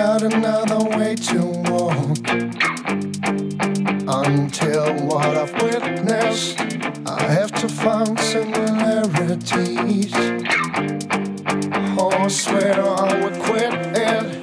got another way to walk until what I've witnessed, I have to find similarities. Oh, I swear I would quit it.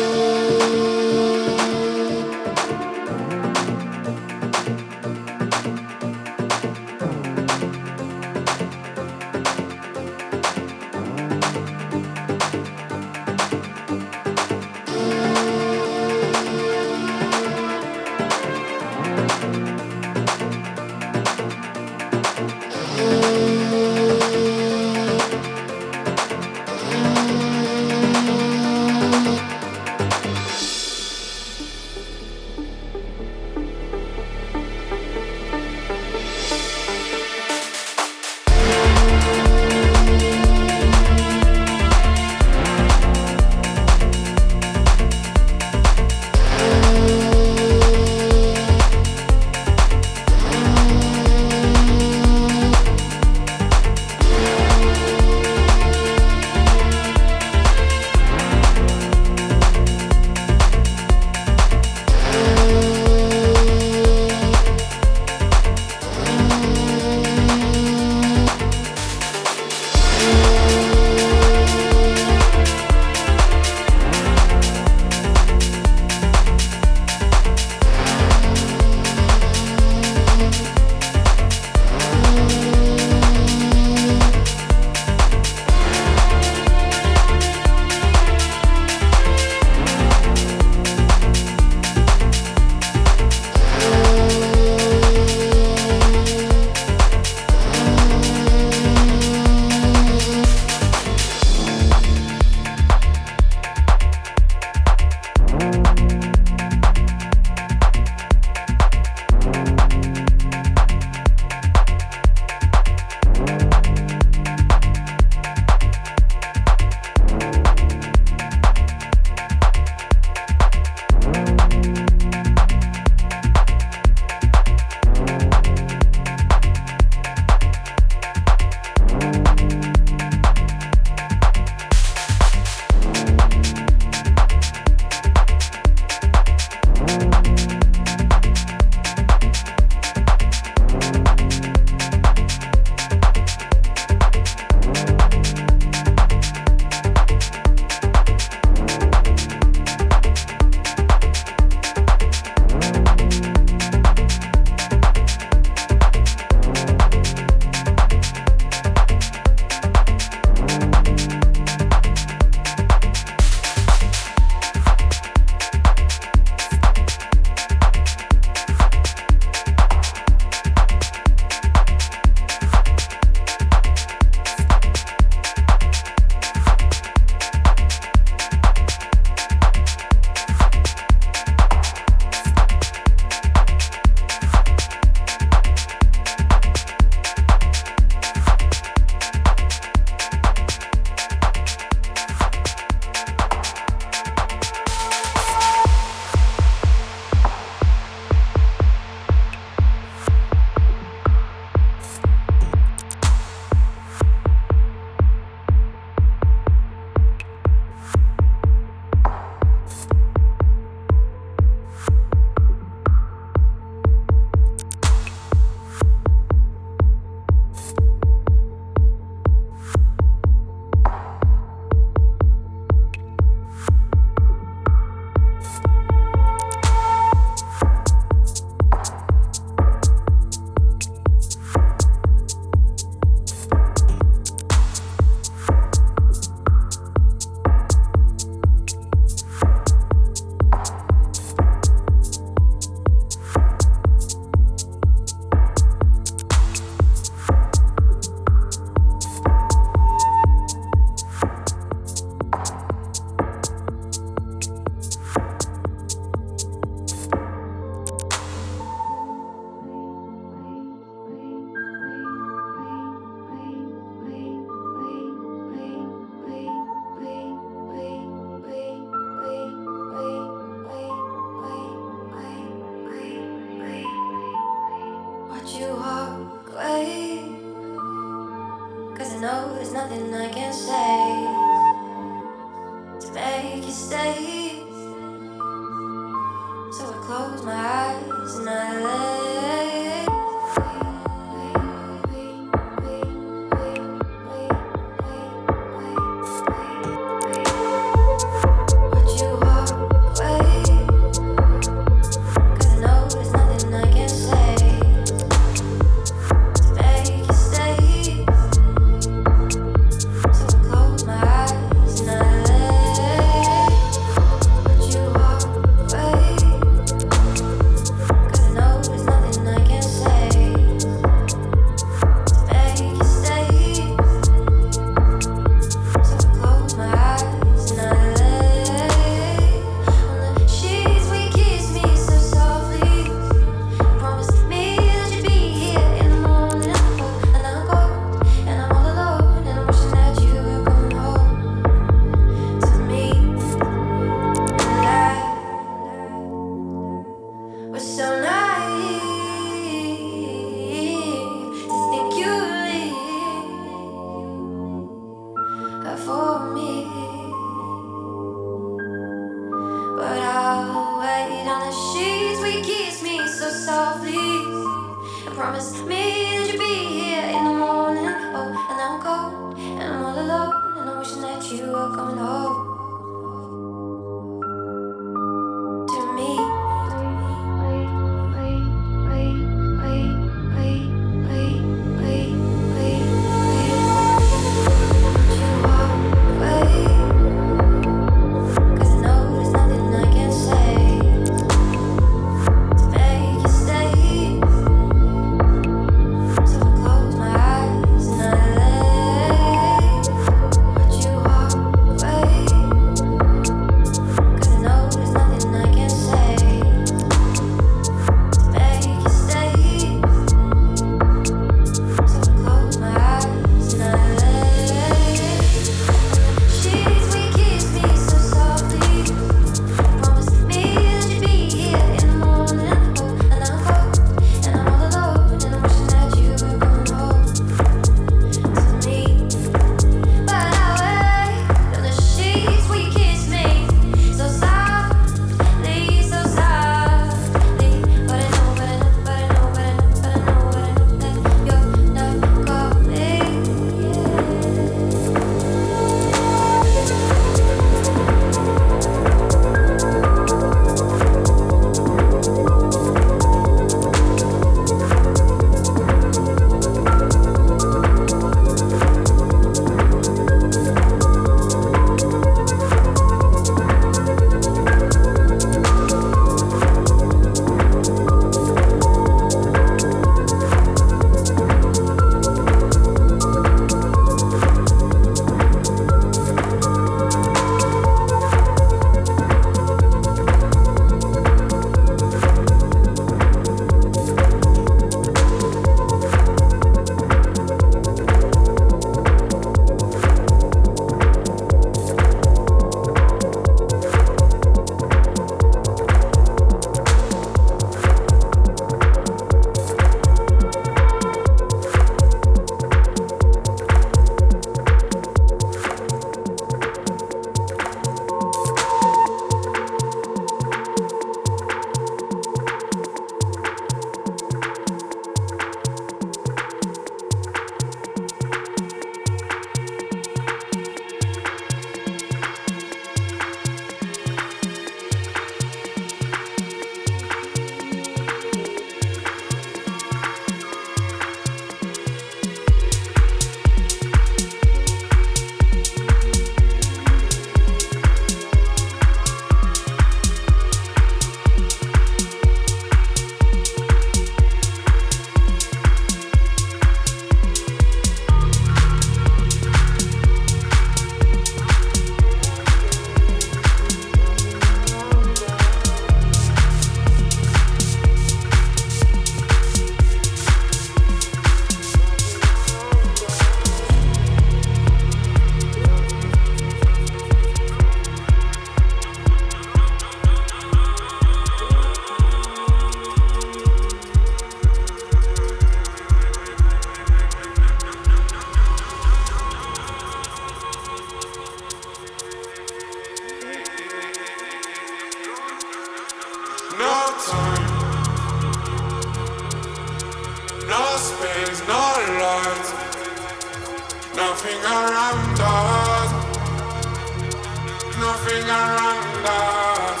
around us.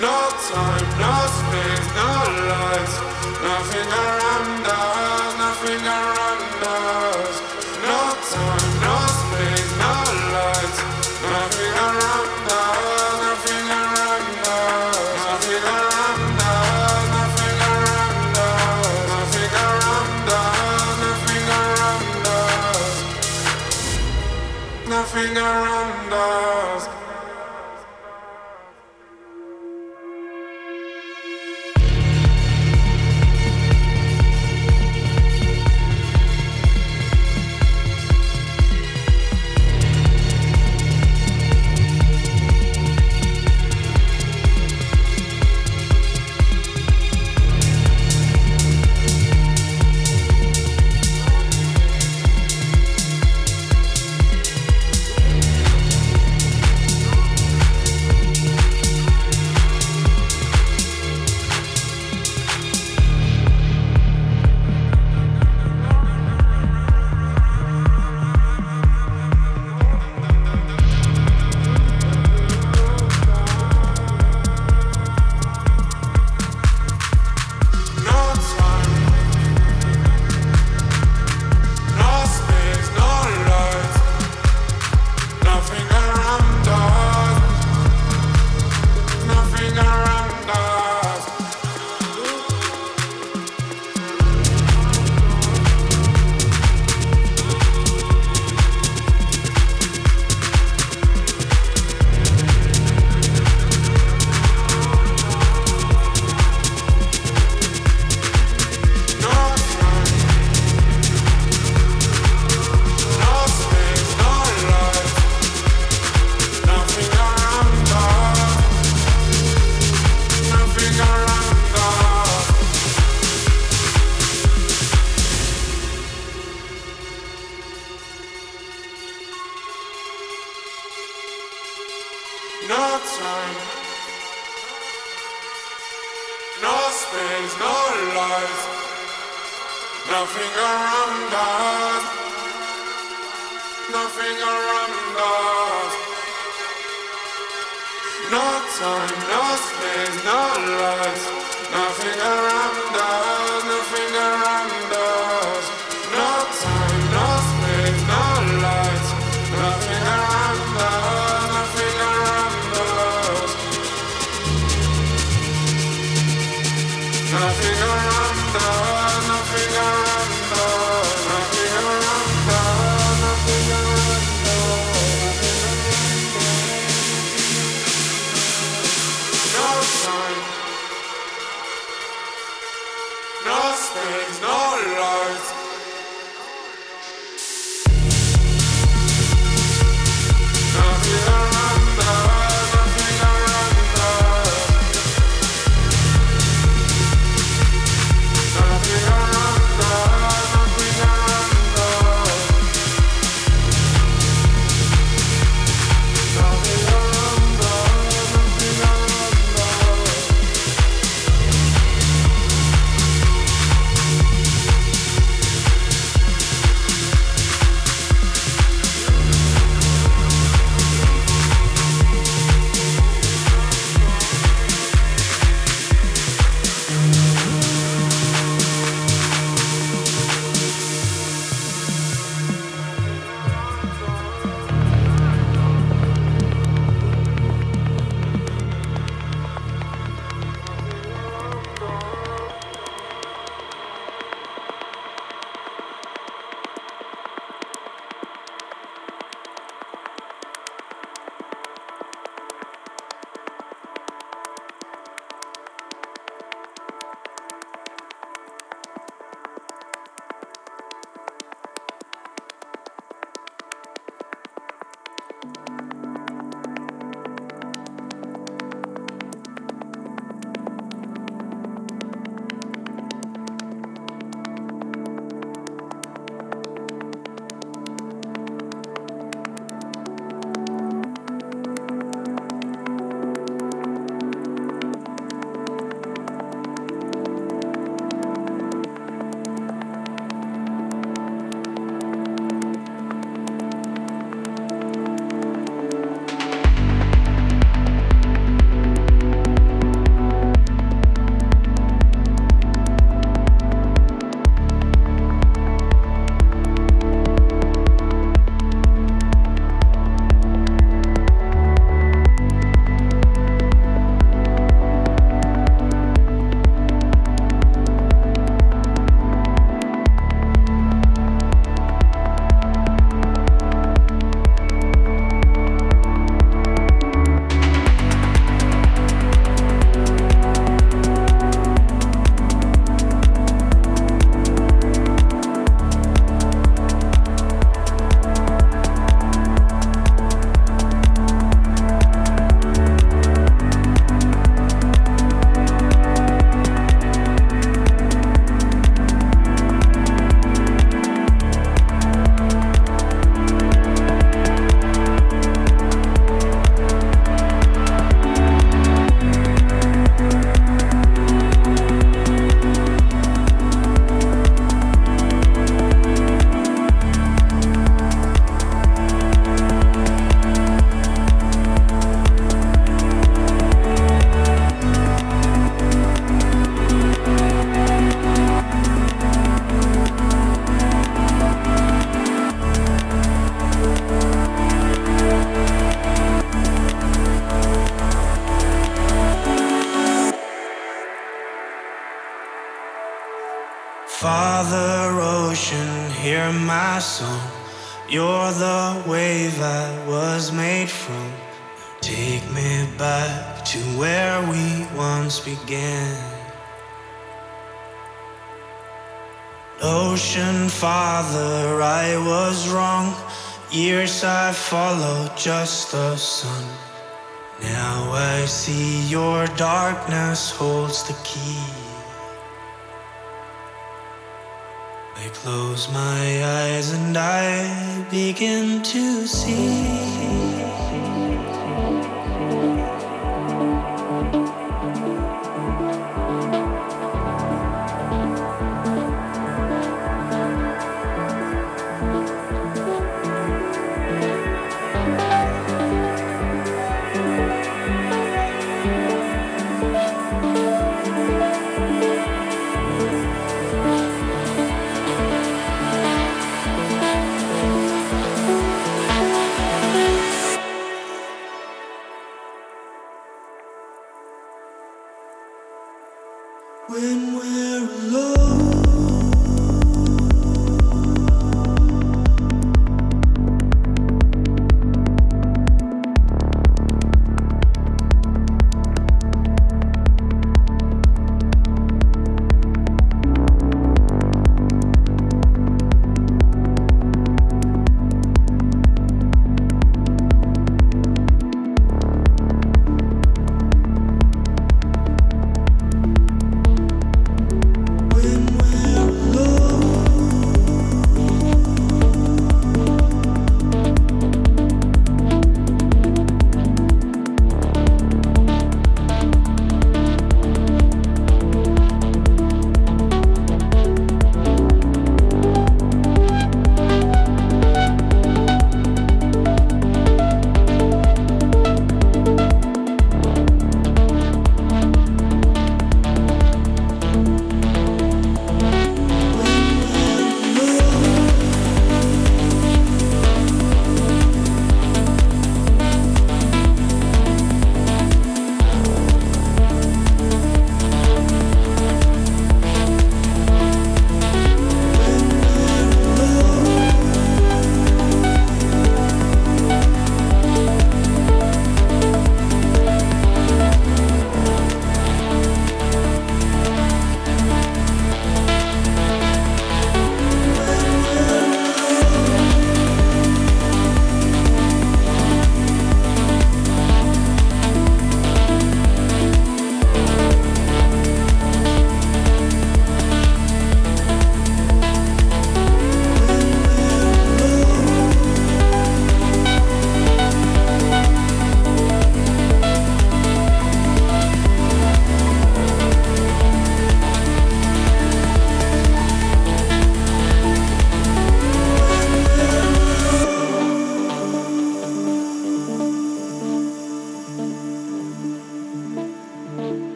No time, no space, no lies. nothing around